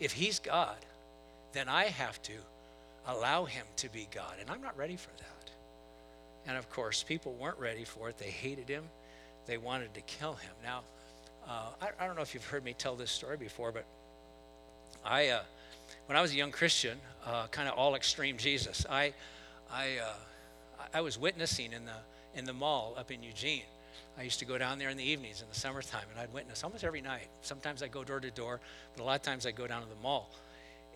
if he's God, then I have to allow him to be God. And I'm not ready for that. And of course, people weren't ready for it. They hated him, they wanted to kill him. Now, uh, I, I, don't know if you've heard me tell this story before, but I, uh, when I was a young Christian, uh, kind of all extreme Jesus, I, I, uh, I was witnessing in the, in the mall up in Eugene. I used to go down there in the evenings in the summertime, and I'd witness almost every night. Sometimes I'd go door to door, but a lot of times I'd go down to the mall.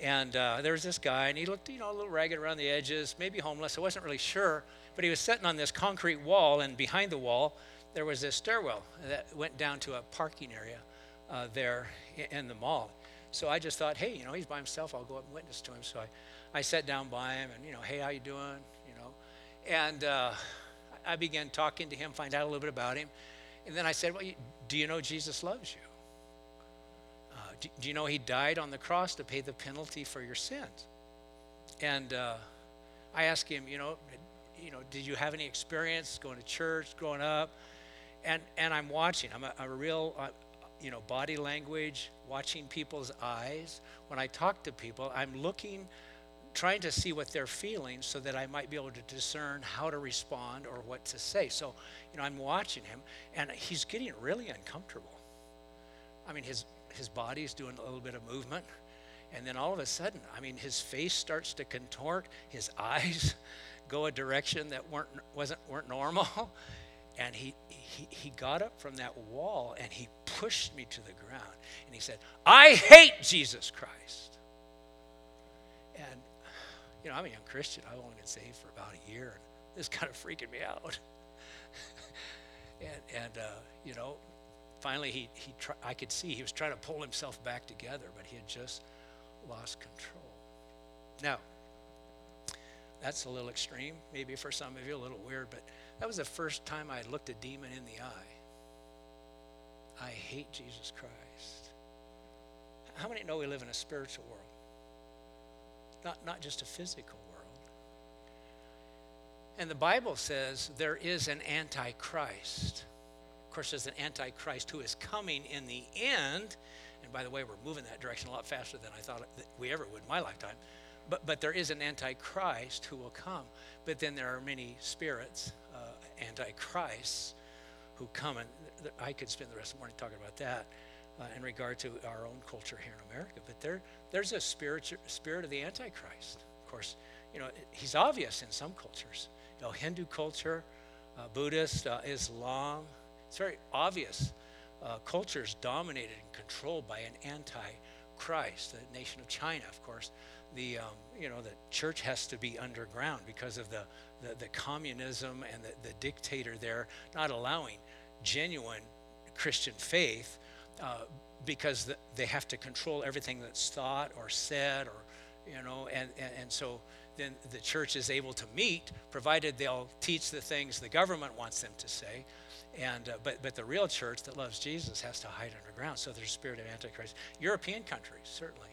And uh, there was this guy, and he looked, you know, a little ragged around the edges, maybe homeless. I wasn't really sure, but he was sitting on this concrete wall, and behind the wall, there was this stairwell that went down to a parking area uh, there in the mall. So I just thought, hey, you know, he's by himself. I'll go up and witness to him. So I, I sat down by him, and you know, hey, how you doing? You know, and uh, I began talking to him, find out a little bit about him, and then I said, well, do you know Jesus loves you? do, do, you know he died on the cross to pay the penalty for your sins? And uh, I asked him, you know, you know, did you have any experience going to church growing up? And and I'm watching. I'm a, a real, uh, you know, body language, watching people's eyes. When I talk to people, I'm looking, trying to see what they're feeling, so that I might be able to discern how to respond or what to say. So, you know, I'm watching him, and he's getting really uncomfortable. I mean, his his body's doing a little bit of movement. And then all of a sudden, I mean, his face starts to contort, his eyes go a direction that weren't, wasn't, weren't normal. And he, he, he got up from that wall and he pushed me to the ground. And he said, I hate Jesus Christ. And, you know, I'm a young Christian. I've only been saved for about a year. And this kind of freaking me out. and, and uh, you know, finally he, he try, I could see he was trying to pull himself back together, but he had just lost control. Now, that's a little extreme, maybe for some of you, a little weird, but that was the first time I looked a demon in the eye. I hate Jesus Christ. How many know we live in a spiritual world? Not, not just a physical world. And the Bible says there is an antichrist Of course, there's an antichrist who is coming in the end. And by the way, we're moving that direction a lot faster than I thought we ever would in my lifetime. But, but there is an antichrist who will come. But then there are many spirits, uh, antichrists, who come. And I could spend the rest of the morning talking about that uh, in regard to our own culture here in America. But there, there's a spirit, spirit of the antichrist. Of course, you know, he's obvious in some cultures. You know, Hindu culture, uh, Buddhist, uh, Islam, it's very obvious. Uh, culture is dominated and controlled by an anti-Christ. The nation of China, of course, the um, you know the church has to be underground because of the the, the communism and the, the dictator there not allowing genuine Christian faith uh, because they have to control everything that's thought or said or you know and, and, and so then the church is able to meet provided they'll teach the things the government wants them to say and, uh, but, but the real church that loves Jesus has to hide underground. So there's a spirit of Antichrist. European countries, certainly,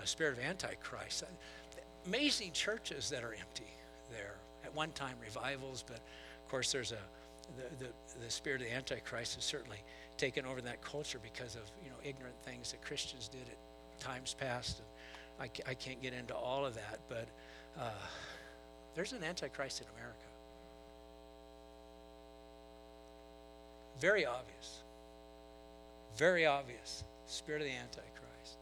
a spirit of Antichrist. Uh, amazing churches that are empty there. At one time, revivals, but of course, there's a the, the, the spirit of the Antichrist is certainly taken over that culture because of you know ignorant things that Christians did at times past. And I, I can't get into all of that, but uh, there's an Antichrist in America. Very obvious. Very obvious. Spirit of the Antichrist.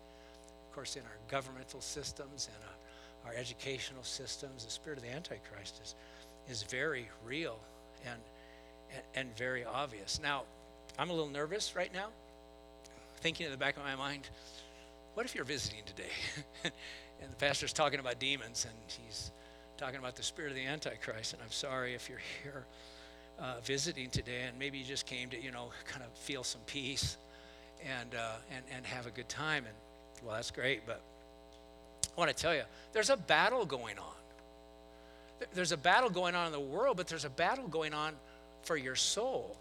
Of course, in our governmental systems and our, our educational systems, the spirit of the Antichrist is, is very real and, and, and very obvious. Now, I'm a little nervous right now, thinking in the back of my mind, what if you're visiting today? and the pastor's talking about demons and he's talking about the spirit of the Antichrist, and I'm sorry if you're here uh, visiting today, and maybe you just came to, you know, kind of feel some peace and, uh, and, and have a good time. And, well, that's great, but I want to tell you, there's a battle going on. There's a battle going on in the world, but there's a battle going on for your soul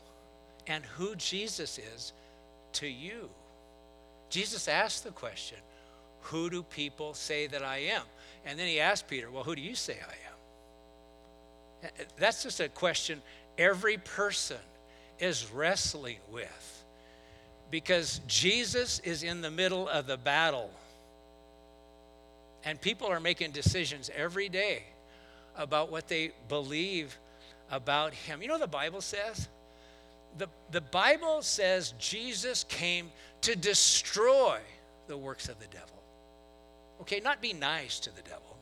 and who Jesus is to you. Jesus asked the question, Who do people say that I am? And then he asked Peter, Well, who do you say I am? That's just a question every person is wrestling with because Jesus is in the middle of the battle. And people are making decisions every day about what they believe about him. You know the Bible says? The, the Bible says Jesus came to destroy the works of the devil. Okay, not be nice to the devil.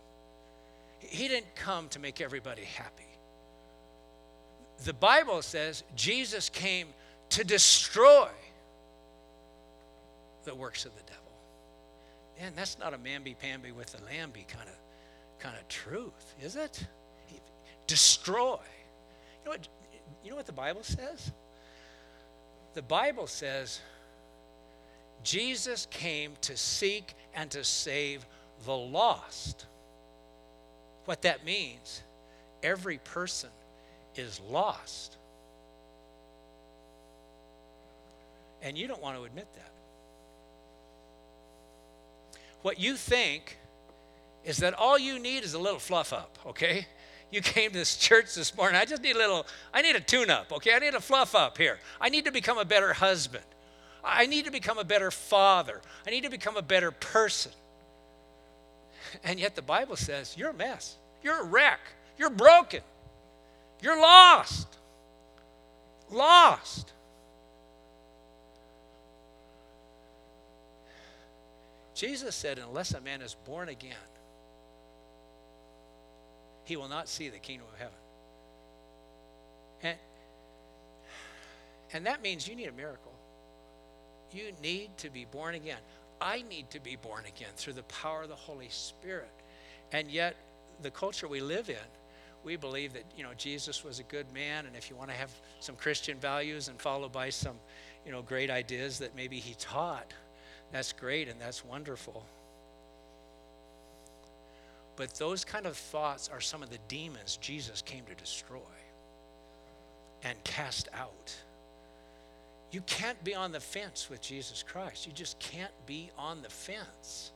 He didn't come to make everybody happy. The Bible says Jesus came to destroy the works of the devil. Man, that's not a mamby-pamby with the lamby kind of kind of truth, is it? Destroy. You know what you know what the Bible says? The Bible says Jesus came to seek and to save the lost. What that means, every person is lost. And you don't want to admit that. What you think is that all you need is a little fluff up, okay? You came to this church this morning. I just need a little, I need a tune up, okay? I need a fluff up here. I need to become a better husband. I need to become a better father. I need to become a better person. And yet the Bible says, you're a mess. You're a wreck. You're broken. You're lost. Lost. Jesus said, unless a man is born again, he will not see the kingdom of heaven. And, and that means you need a miracle. You need to be born again. I need to be born again through the power of the Holy Spirit. And yet, the culture we live in, we believe that you know Jesus was a good man, and if you want to have some Christian values and follow by some you know great ideas that maybe he taught, that's great and that's wonderful. But those kind of thoughts are some of the demons Jesus came to destroy and cast out. You can't be on the fence with Jesus Christ. You just can't be on the fence.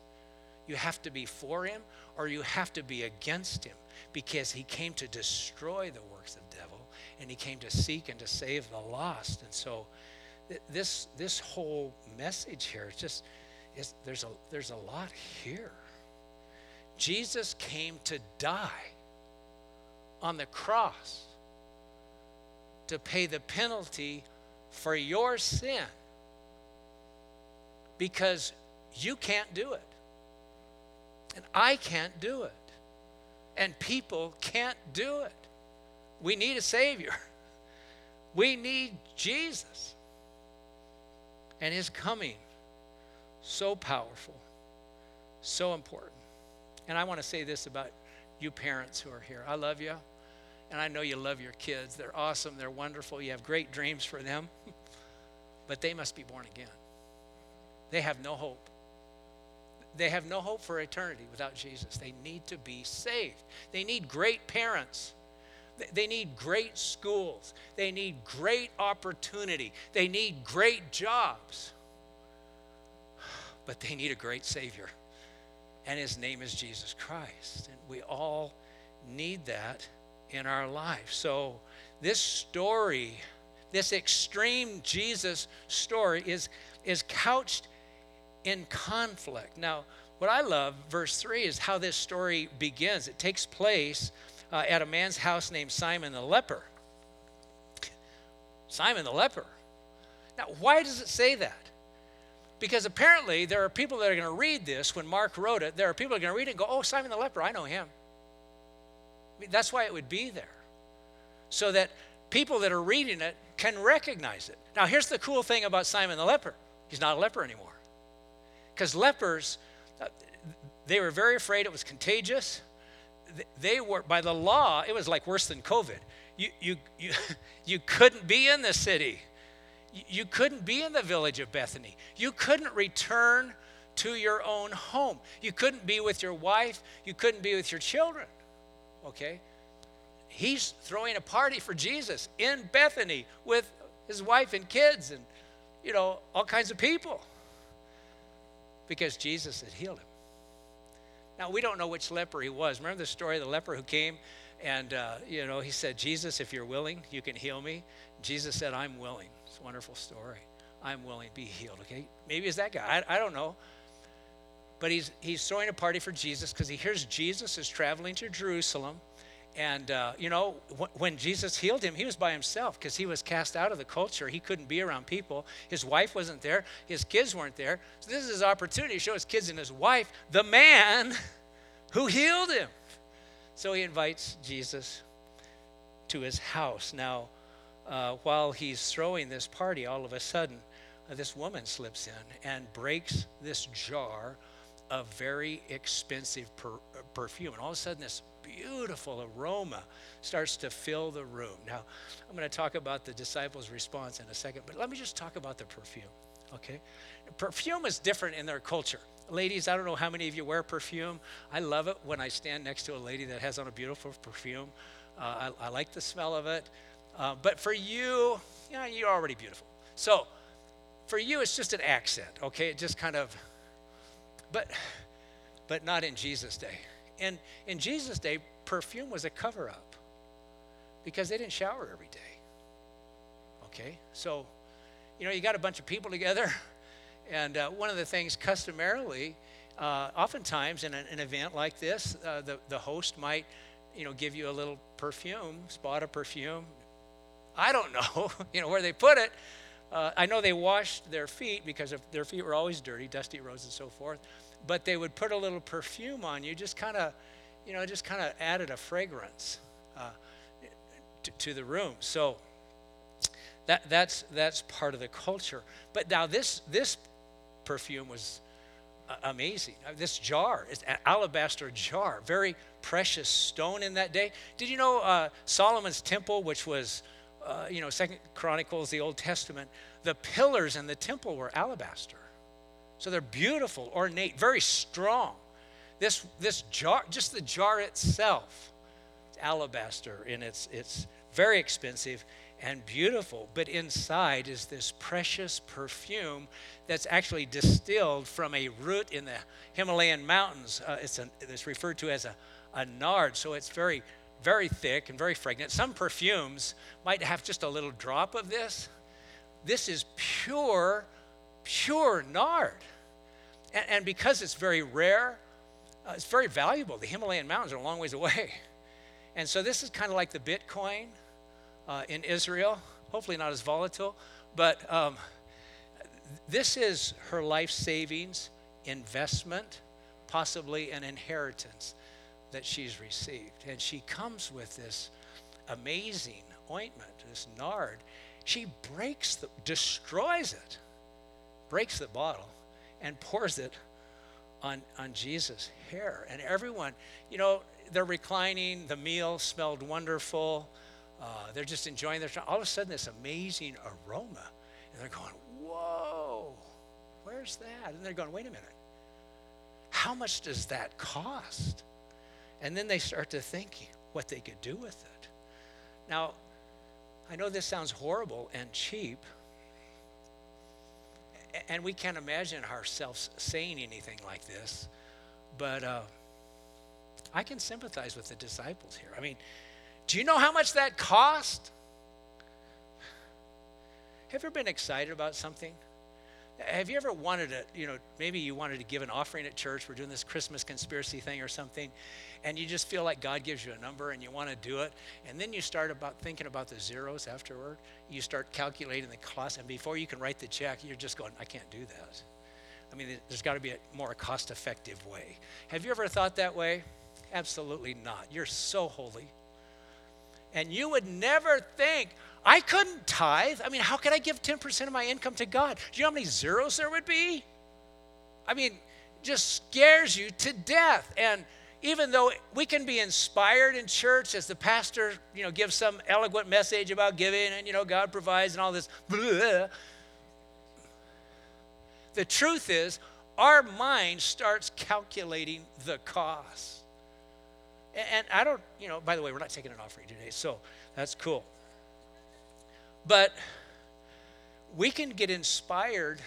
You have to be for him or you have to be against him because he came to destroy the works of the devil and he came to seek and to save the lost. And so th- this this whole message here is just there's a there's a lot here. Jesus came to die on the cross to pay the penalty for your sin because you can't do it. And I can't do it. And people can't do it. We need a Savior. We need Jesus. And His coming, so powerful, so important. And I want to say this about you parents who are here I love you. And I know you love your kids. They're awesome. They're wonderful. You have great dreams for them. but they must be born again. They have no hope. They have no hope for eternity without Jesus. They need to be saved. They need great parents. They need great schools. They need great opportunity. They need great jobs. But they need a great Savior. And His name is Jesus Christ. And we all need that in our life. So, this story, this extreme Jesus story, is, is couched in conflict. Now, what I love, verse 3, is how this story begins. It takes place uh, at a man's house named Simon the leper. Simon the leper. Now, why does it say that? Because apparently there are people that are going to read this when Mark wrote it. There are people that are going to read it and go, oh, Simon the leper, I know him. I mean, that's why it would be there. So that people that are reading it can recognize it. Now, here's the cool thing about Simon the leper he's not a leper anymore. Because lepers, uh, they were very afraid it was contagious. They were, by the law, it was like worse than COVID. You, you, you, you couldn't be in the city. You couldn't be in the village of Bethany. You couldn't return to your own home. You couldn't be with your wife. You couldn't be with your children. Okay? He's throwing a party for Jesus in Bethany with his wife and kids and, you know, all kinds of people because Jesus had healed him. Now, we don't know which leper he was. Remember the story of the leper who came and, uh, you know, he said, Jesus, if you're willing, you can heal me. Jesus said, I'm willing. It's a wonderful story. I'm willing, to be healed, okay? Maybe it's that guy. I, I don't know. but he's, he's throwing a party for Jesus because he hears Jesus is traveling to Jerusalem. And, uh, you know, wh- when Jesus healed him, he was by himself because he was cast out of the culture. He couldn't be around people. His wife wasn't there, his kids weren't there. So, this is his opportunity to show his kids and his wife the man who healed him. So, he invites Jesus to his house. Now, uh, while he's throwing this party, all of a sudden, uh, this woman slips in and breaks this jar of very expensive per- uh, perfume. And all of a sudden, this beautiful aroma starts to fill the room. Now, I'm going to talk about the disciples' response in a second, but let me just talk about the perfume, okay? Perfume is different in their culture. Ladies, I don't know how many of you wear perfume. I love it when I stand next to a lady that has on a beautiful perfume. Uh, I, I, like the smell of it. Uh, but for you, know, you're already beautiful. So for you, it's just an accent, okay? It just kind of, but, but not in Jesus' day. And in Jesus' day, perfume was a cover up because they didn't shower every day. Okay? So, you know, you got a bunch of people together, and uh, one of the things customarily, uh, oftentimes in an, an, event like this, uh, the, the host might, you know, give you a little perfume, spot of perfume. I don't know, you know, where they put it. Uh, I know they washed their feet because if their feet were always dirty, dusty roads and so forth but they would put a little perfume on you, just kind of, you know, just kind of added a fragrance uh, to, to, the room. So that, that's, that's part of the culture. But now this, this perfume was amazing. Uh, this jar is an alabaster jar, very precious stone in that day. Did you know uh, Solomon's temple, which was, uh, you know, Second Chronicles, the Old Testament, the pillars in the temple were alabaster. So they're beautiful, ornate, very strong. This, this jar, just the jar itself, it's alabaster, in it's, it's very expensive and beautiful. But inside is this precious perfume that's actually distilled from a root in the Himalayan mountains. Uh, it's, it's referred to as a, a nard, so it's very, very thick and very fragrant. Some perfumes might have just a little drop of this. This is pure pure nard. And, and because it's very rare, uh, it's very valuable. The Himalayan mountains are a long ways away. And so this is kind of like the Bitcoin uh, in Israel, hopefully not as volatile, but um, this is her life savings, investment, possibly an inheritance that she's received. And she comes with this amazing ointment, this nard. She breaks, the, destroys it breaks the bottle and pours it on, on Jesus' hair. And everyone, you know, they're reclining, the meal smelled wonderful. Uh, they're just enjoying their time. All of a sudden, this amazing aroma. And they're going, Whoa, where's that? And they're going, Wait a minute. How much does that cost? And then they start to think what they could do with it. Now, I know this sounds horrible and cheap, and we can't imagine ourselves saying anything like this, but uh, I can sympathize with the disciples here. I mean, do you know how much that cost? Have you ever been excited about something? Have you ever wanted to, you know, maybe you wanted to give an offering at church? We're doing this Christmas conspiracy thing or something, and you just feel like God gives you a number and you want to do it, and then you start about thinking about the zeros afterward. You start calculating the cost, and before you can write the check, you're just going, I can't do that. I mean, there's got to be a more cost-effective way. Have you ever thought that way? Absolutely not. You're so holy. And you would never think, I couldn't tithe. I mean, how could I give 10% of my income to God? Do you know how many zeros there would be? I mean, just scares you to death. And even though we can be inspired in church as the pastor, you know, gives some eloquent message about giving and, you know, God provides and all this, blah, the truth is, our mind starts calculating the cost. And I don't, you know, by the way, we're not taking an offering today, so that's cool. But we can get inspired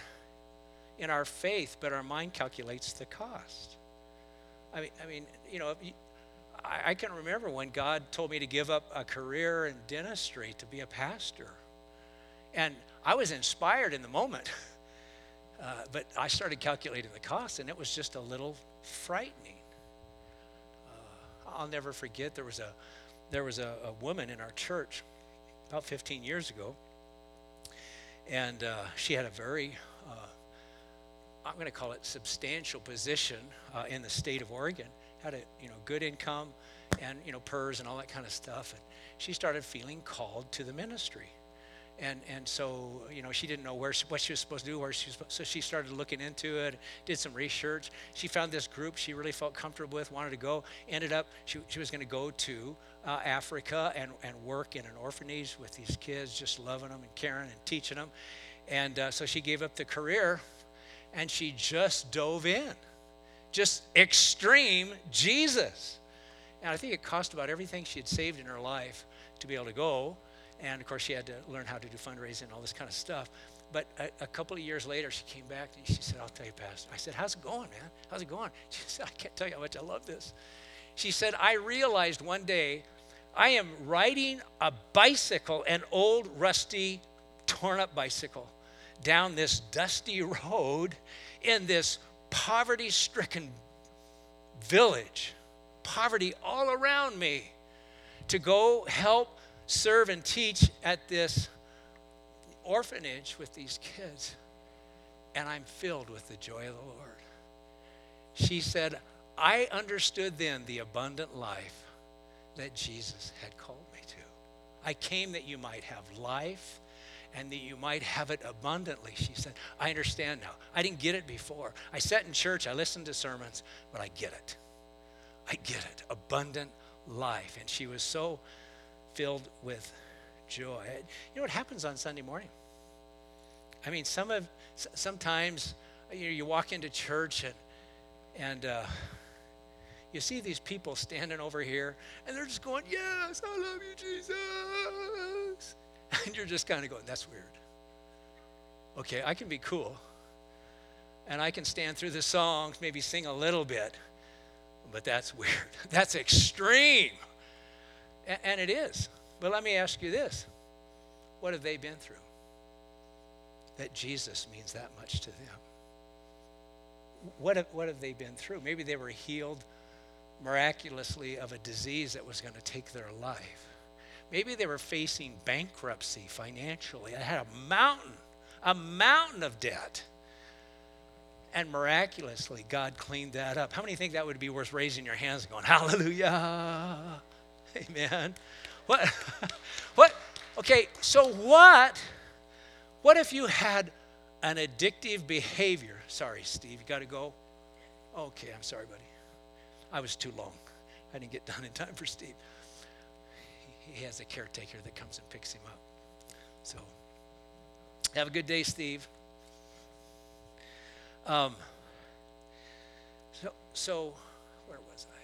in our faith, but our mind calculates the cost. I mean, I mean, you know, I, can remember when God told me to give up a career in dentistry to be a pastor, and I was inspired in the moment. Uh, but I started calculating the cost, and it was just a little frightening. I'll never forget there was a there was a, a, woman in our church about 15 years ago, and uh, she had a very uh, I'm going to call it substantial position uh, in the state of Oregon. Had a you know good income, and you know PERS and all that kind of stuff. And she started feeling called to the ministry and and so you know she didn't know where she, what she was supposed to do where she was so she started looking into it did some research. She found this group she really felt comfortable with wanted to go ended up she, she was going to go to uh, africa and, and work in an orphanage with these kids just loving them and caring and teaching them and uh, so she gave up the career and she just dove in. Just extreme jesus. And i think it cost about everything she had saved in her life to be able to go and of course, she had to learn how to do fundraising and all this kind of stuff. But a, a, couple of years later, she came back and she said, I'll tell you, Pastor. I said, How's it going, man? How's it going? She said, I can't tell you how much I love this. She said, I realized one day I am riding a bicycle, an old, rusty, torn up bicycle, down this dusty road in this poverty stricken village, poverty all around me, to go help serve and teach at this orphanage with these kids, and I'm filled with the joy of the Lord. She said, I understood then the abundant life that Jesus had called me to. I came that you might have life and that you might have it abundantly. She said, I understand now. I didn't get it before. I sat in church, I listened to sermons, but I get it. I get it. Abundant life. And she was so filled with joy. You know what happens on Sunday morning? I mean, some of sometimes you know you walk into church and and uh, you see these people standing over here and they're just going, "Yes, I love you, Jesus," and you're just kind of going, "That's weird." Okay, I can be cool, and I can stand through the songs, maybe sing a little bit, but that's weird. That's extreme. And it is. But let me ask you this what have they been through? That Jesus means that much to them. What have, what have they been through? Maybe they were healed miraculously of a disease that was going to take their life. Maybe they were facing bankruptcy financially. They had a mountain, a mountain of debt. And miraculously, God cleaned that up. How many think that would be worth raising your hands and going, Hallelujah? Amen. What? what? Okay, so what? What if you had an addictive behavior? Sorry, Steve, you got to go? Okay, I'm sorry, buddy. I was too long. I didn't get done in time for Steve. He has a caretaker that comes and picks him up. So, have a good day, Steve. Um, so, so where was I?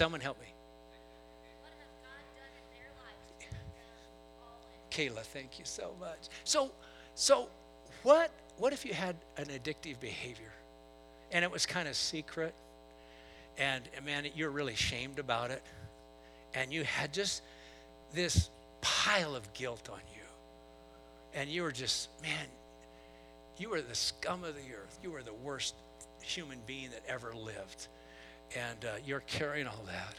Someone help me. Kayla, thank you so much. So, so what, what if you had an addictive behavior and it was kind of secret and, man, you're really shamed about it and you had just this pile of guilt on you and you were just, man, you were the scum of the earth. You were the worst human being that ever lived and uh, you're carrying all that.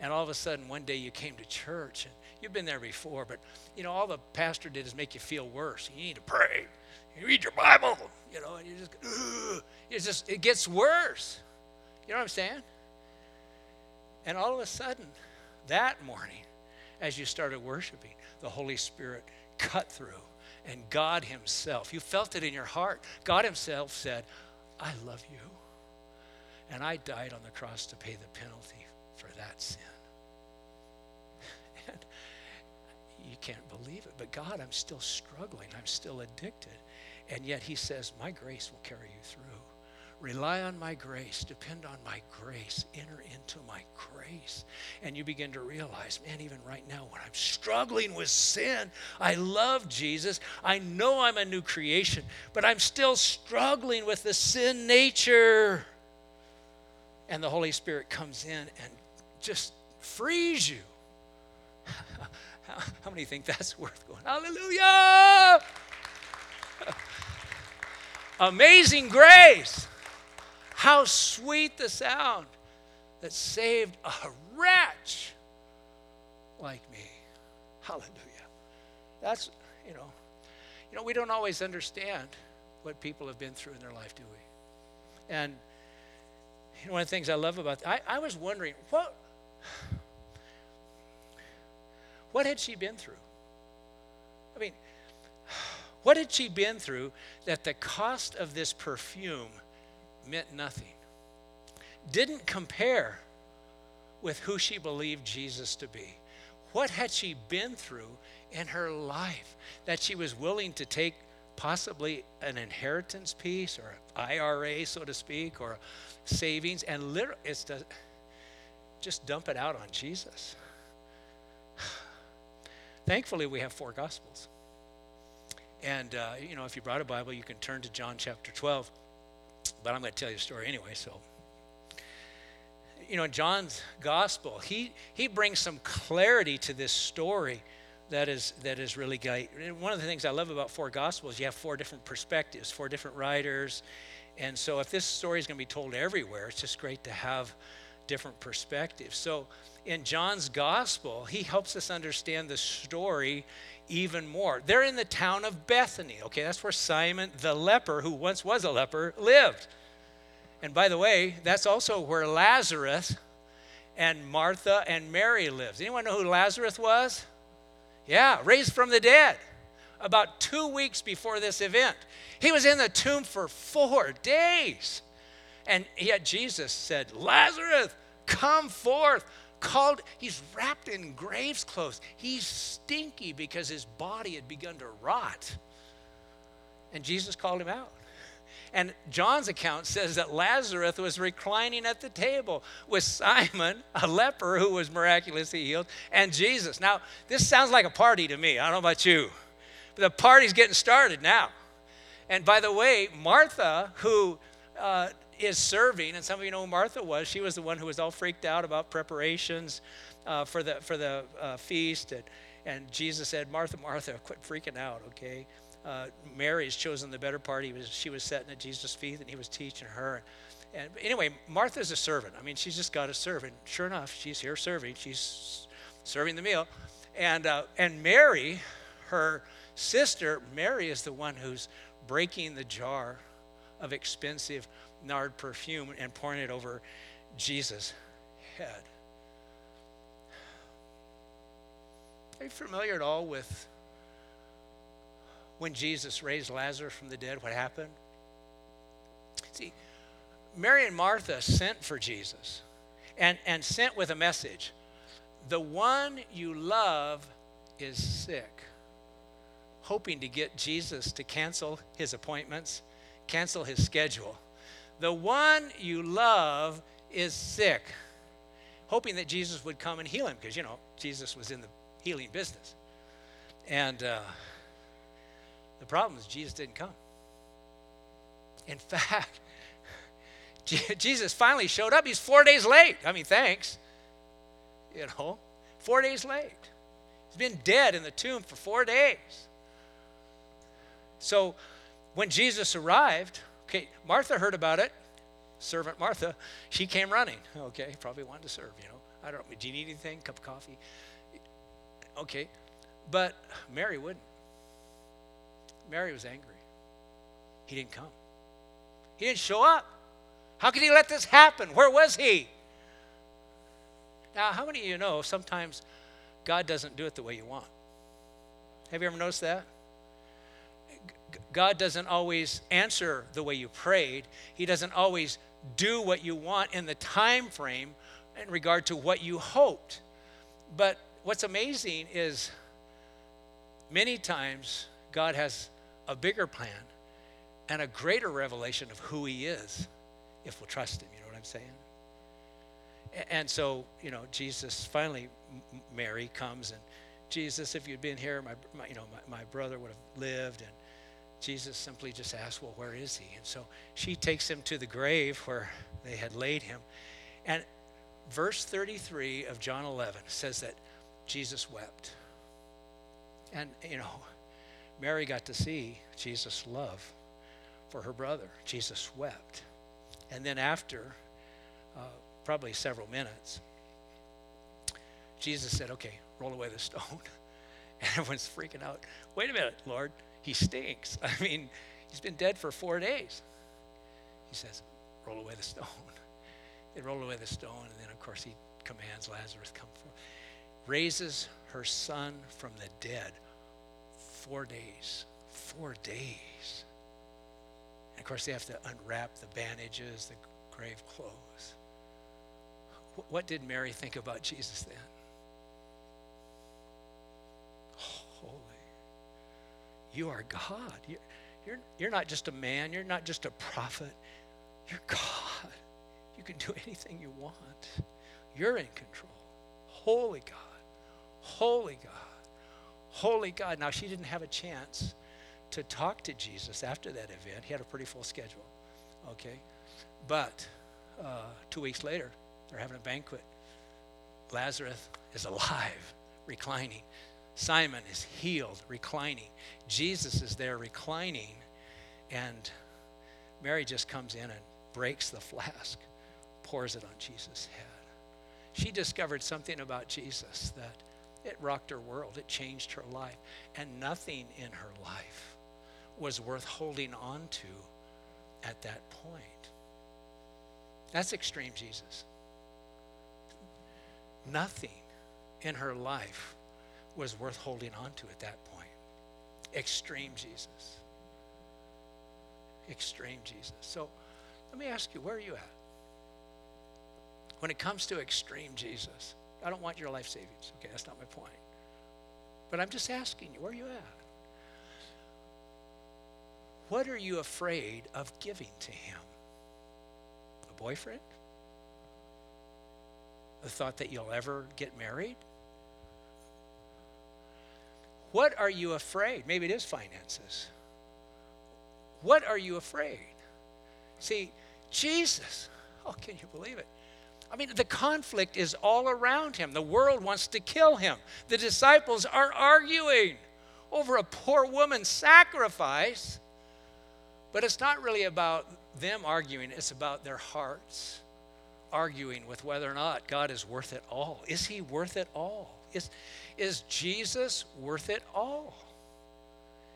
And all of a sudden, one day you came to church, and you've been there before, but you know, all the pastor did is make you feel worse. You need to pray. You read your Bible, you know, and you just, Ugh. it's just, it gets worse. You know what I'm saying? And all of a sudden, that morning, as you started worshiping, the Holy Spirit cut through, and God Himself, you felt it in your heart. God Himself said, I love you. And I died on the cross to pay the penalty for that sin. And you can't believe it. But God, I'm still struggling. I'm still addicted. And yet He says, My grace will carry you through. Rely on my grace. Depend on my grace. Enter into my grace. And you begin to realize, man, even right now, when I'm struggling with sin, I love Jesus. I know I'm a new creation, but I'm still struggling with the sin nature and the Holy Spirit comes in and just frees you. How, many think that's worth going? Hallelujah! Amazing grace. How sweet the sound that saved a wretch like me. Hallelujah. That's, you know, you know, we don't always understand what people have been through in their life, do we? And one of the things I love about I, I was wondering what what had she been through? I mean, what had she been through that the cost of this perfume meant nothing? Didn't compare with who she believed Jesus to be. What had she been through in her life that she was willing to take possibly an inheritance piece or IRA, so to speak, or savings, and literally it's to just dump it out on Jesus. Thankfully, we have four gospels. And, uh, you know, if you brought a Bible, you can turn to John chapter 12. But I'm going to tell you a story anyway, so. You know, in John's gospel, he, he brings some clarity to this story that is that is really great. And one of the things I love about four gospels, you have four different perspectives, four different writers, and so if this story is going to be told everywhere, it's just great to have different perspectives. So in John's gospel, he helps us understand the story even more. They're in the town of Bethany. Okay, that's where Simon the leper, who once was a leper, lived. And by the way, that's also where Lazarus and Martha and Mary lived. Anyone know who Lazarus was? Yeah, raised from the dead about two weeks before this event. He was in the tomb for four days. And yet Jesus said, Lazarus, come forth. Called, he's wrapped in grave's clothes. He's stinky because his body had begun to rot. And Jesus called him out. And John's account says that Lazarus was reclining at the table with Simon, a leper who was miraculously healed, and Jesus. Now, this sounds like a party to me. I don't know about you. But the party's getting started now. And by the way, Martha, who uh, is serving, and some of you know who Martha was, she was the one who was all freaked out about preparations uh, for the, for the uh, feast. And, and Jesus said, Martha, Martha, quit freaking out, okay? Uh, has chosen the better part. He was, she was sitting at Jesus' feet and he was teaching her. And anyway, Martha's a servant. I mean, she's just got a servant. Sure enough, she's here serving. She's serving the meal. And, uh, and Mary, her sister, Mary is the one who's breaking the jar of expensive nard perfume and pouring it over Jesus' head. Are you familiar at all with when Jesus raised Lazarus from the dead, what happened? See, Mary and Martha sent for Jesus and, and sent with a message The one you love is sick, hoping to get Jesus to cancel his appointments, cancel his schedule. The one you love is sick, hoping that Jesus would come and heal him because, you know, Jesus was in the healing business. And, uh, the problem is Jesus didn't come. In fact, Jesus finally showed up. He's four days late. I mean, thanks. You know, four days late. He's been dead in the tomb for four days. So when Jesus arrived, okay, Martha heard about it. Servant Martha, she came running. Okay, probably wanted to serve, you know. I don't know. Do you need anything? Cup of coffee? Okay. But Mary wouldn't. Mary was angry. He didn't come. He didn't show up. How could he let this happen? Where was he? Now, how many of you know sometimes God doesn't do it the way you want? Have you ever noticed that? God doesn't always answer the way you prayed. He doesn't always do what you want in the time frame in regard to what you hoped. But what's amazing is many times God has a bigger plan and a greater revelation of who he is if we'll trust him. You know what I'm saying? And so, you know, Jesus finally, Mary comes and Jesus, if you'd been here, my, my you know, my, my brother would have lived. And Jesus simply just asks, well, where is he? And so she takes him to the grave where they had laid him. And verse 33 of John 11 says that Jesus wept. And, you know, Mary got to see Jesus' love for her brother. Jesus wept. And then, after uh, probably several minutes, Jesus said, Okay, roll away the stone. And everyone's freaking out. Wait a minute, Lord, he stinks. I mean, he's been dead for four days. He says, Roll away the stone. They roll away the stone, and then, of course, he commands Lazarus come forth. Raises her son from the dead. Four days. Four days. And of course, they have to unwrap the bandages, the grave clothes. What did Mary think about Jesus then? Holy. You are God. You're, you're, you're not just a man, you're not just a prophet. You're God. You can do anything you want. You're in control. Holy God. Holy God. Holy God. Now, she didn't have a chance to talk to Jesus after that event. He had a pretty full schedule. Okay? But uh, two weeks later, they're having a banquet. Lazarus is alive, reclining. Simon is healed, reclining. Jesus is there reclining. And Mary just comes in and breaks the flask, pours it on Jesus' head. She discovered something about Jesus that it rocked her world, it changed her life. And nothing in her life was worth holding on to at that point. That's extreme Jesus. Nothing in her life was worth holding on to at that point. Extreme Jesus. Extreme Jesus. So let me ask you, where are you at? When it comes to extreme Jesus, I don't want your life savings. Okay, that's not my point. But I'm just asking you, where are you at? What are you afraid of giving to him? A boyfriend? The thought that you'll ever get married? What are you afraid? Maybe it is finances. What are you afraid? See, Jesus, oh, can you believe it? I mean, the conflict is all around him. The world wants to kill him. The disciples are arguing over a poor woman's sacrifice. But it's not really about them arguing, it's about their hearts arguing with whether or not God is worth it all. Is he worth it all? Is, is Jesus worth it all?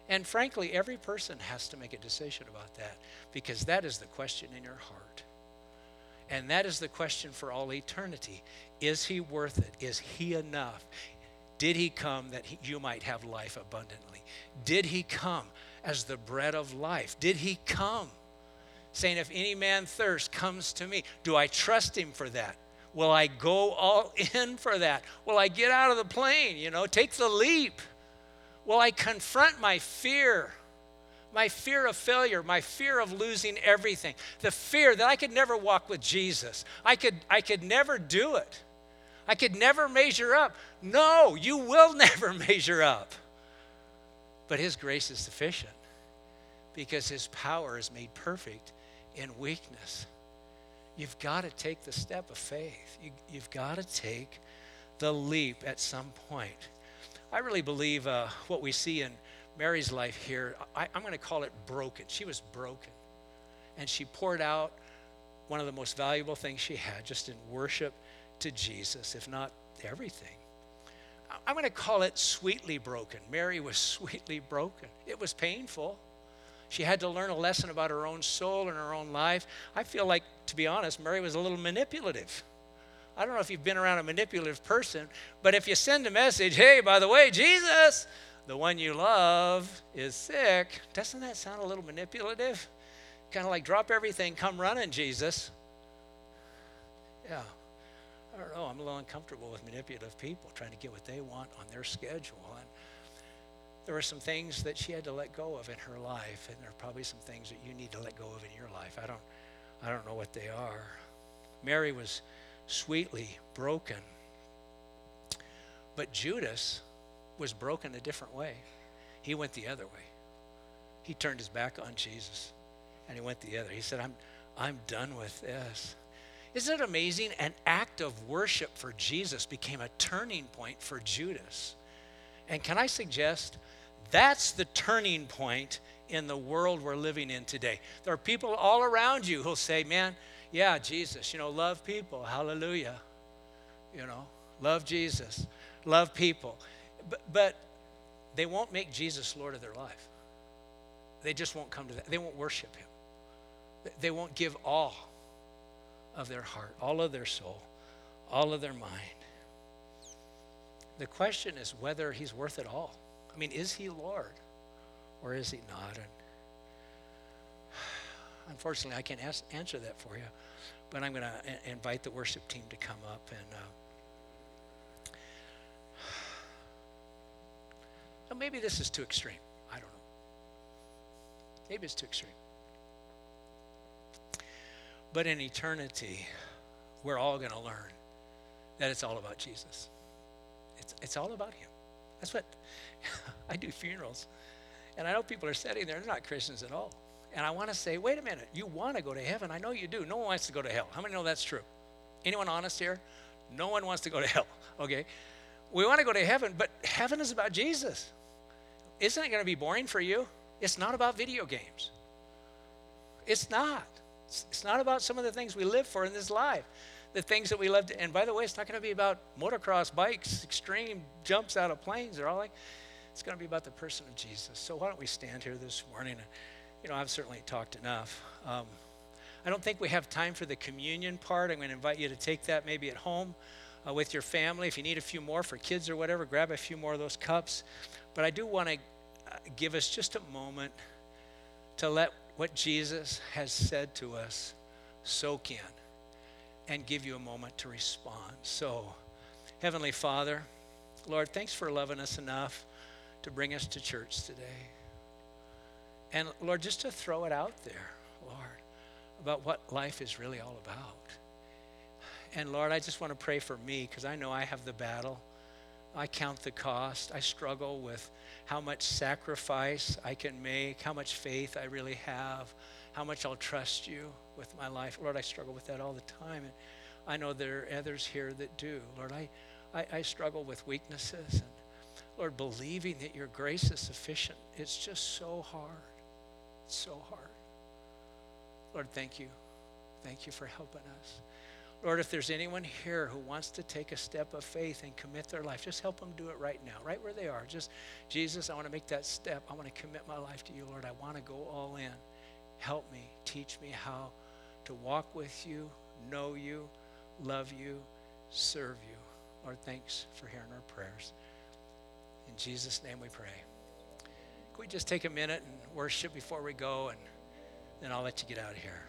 And frankly, every person has to make a decision about that because that is the question in your heart. And that is the question for all eternity. Is he worth it? Is he enough? Did he come that he, you might have life abundantly? Did he come as the bread of life? Did he come saying, If any man thirst, comes to me? Do I trust him for that? Will I go all in for that? Will I get out of the plane? You know, take the leap. Will I confront my fear? My fear of failure, my fear of losing everything, the fear that I could never walk with Jesus. I could, I could never do it. I could never measure up. No, you will never measure up. But His grace is sufficient because His power is made perfect in weakness. You've got to take the step of faith. You, have got to take the leap at some point. I really believe uh, what we see in Mary's life here, I, I'm going to call it broken. She was broken. And she poured out one of the most valuable things she had just in worship to Jesus, if not everything. I'm going to call it sweetly broken. Mary was sweetly broken. It was painful. She had to learn a lesson about her own soul and her own life. I feel like, to be honest, Mary was a little manipulative. I don't know if you've been around a manipulative person, but if you send a message, hey, by the way, Jesus, the one you love, is sick, doesn't that sound a little manipulative? Kind of like drop everything, come running, Jesus. Yeah. I don't know. I'm a little uncomfortable with manipulative people trying to get what they want on their schedule. And there were some things that she had to let go of in her life, and there are probably some things that you need to let go of in your life. I don't, I don't know what they are. Mary was sweetly broken, but Judas was broken a different way. He went the other way. He turned his back on Jesus, and he went the other. He said, "I'm, I'm done with this." Isn't it amazing? An act of worship for Jesus became a turning point for Judas. And can I suggest that's the turning point in the world we're living in today? There are people all around you who'll say, Man, yeah, Jesus, you know, love people. Hallelujah. You know, love Jesus, love people. But, but they won't make Jesus Lord of their life. They just won't come to that. They won't worship him. They won't give all of their heart, all of their soul, all of their mind. The question is whether he's worth it all. I mean, is he Lord or is he not? And unfortunately, I can't ask, answer that for you, but I'm going to invite the worship team to come up and. Uh, so maybe this is too extreme. I don't know. Maybe it's too extreme. But in eternity, we're all going to learn that it's all about Jesus. It's, it's all about Him. That's what I do funerals. And I know people are sitting there, they're not Christians at all. And I want to say, wait a minute, you want to go to heaven. I know you do. No one wants to go to hell. How many know that's true? Anyone honest here? No one wants to go to hell, okay? We want to go to heaven, but heaven is about Jesus. Isn't it going to be boring for you? It's not about video games. It's not. It's not about some of the things we live for in this life, the things that we love. To, and by the way, it's not going to be about motocross bikes, extreme jumps out of planes, or all that. It's going to be about the person of Jesus. So why don't we stand here this morning? You know, I've certainly talked enough. Um, I don't think we have time for the communion part. I'm going to invite you to take that maybe at home uh, with your family. If you need a few more for kids or whatever, grab a few more of those cups. But I do want to give us just a moment to let what Jesus has said to us soak in and give you a moment to respond. So, Heavenly Father, Lord, thanks for loving us enough to bring us to church today. And Lord, just to throw it out there, Lord, about what life is really all about. And Lord, I just want to pray for me because I know I have the battle. I count the cost. I struggle with how much sacrifice I can make, how much faith I really have, how much I'll trust you with my life. Lord, I struggle with that all the time. And I know there are others here that do. Lord, I, I, I struggle with weaknesses. And Lord, believing that your grace is sufficient, it's just so hard. It's so hard. Lord, thank you. Thank you for helping us. Lord, if there's anyone here who wants to take a step of faith and commit their life, just help them do it right now, right where they are. Just, Jesus, I want to make that step. I want to commit my life to you, Lord. I want to go all in. Help me. Teach me how to walk with you, know you, love you, serve you. Lord, thanks for hearing our prayers. In Jesus' name we pray. Can we just take a minute and worship before we go, and then I'll let you get out of here.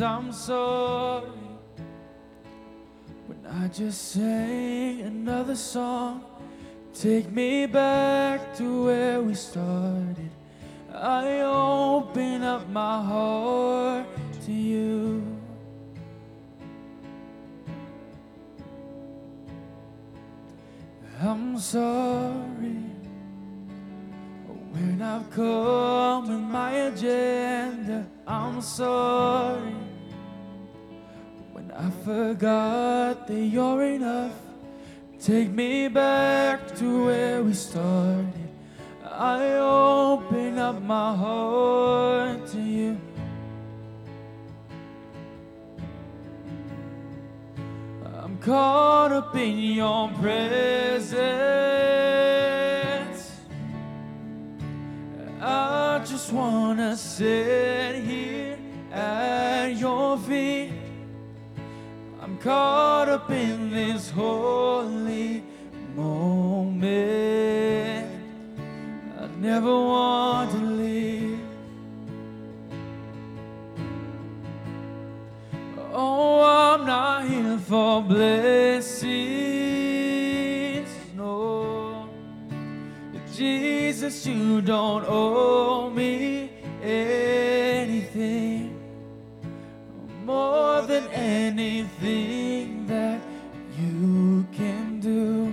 I'm sorry when I just sang another song. Take me back to where we started. I open up my heart to you. I'm sorry when I've come with my agenda, I'm sorry. Forgot that you're enough, take me back to where we started. I open up my heart to you. I'm caught up in your presence. I just wanna sit here at your feet. Caught up in this holy moment. I never want to leave. Oh, I'm not here for blessings, no. Jesus, you don't owe me anything more than anything that you can do.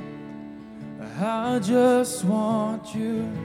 I just want you.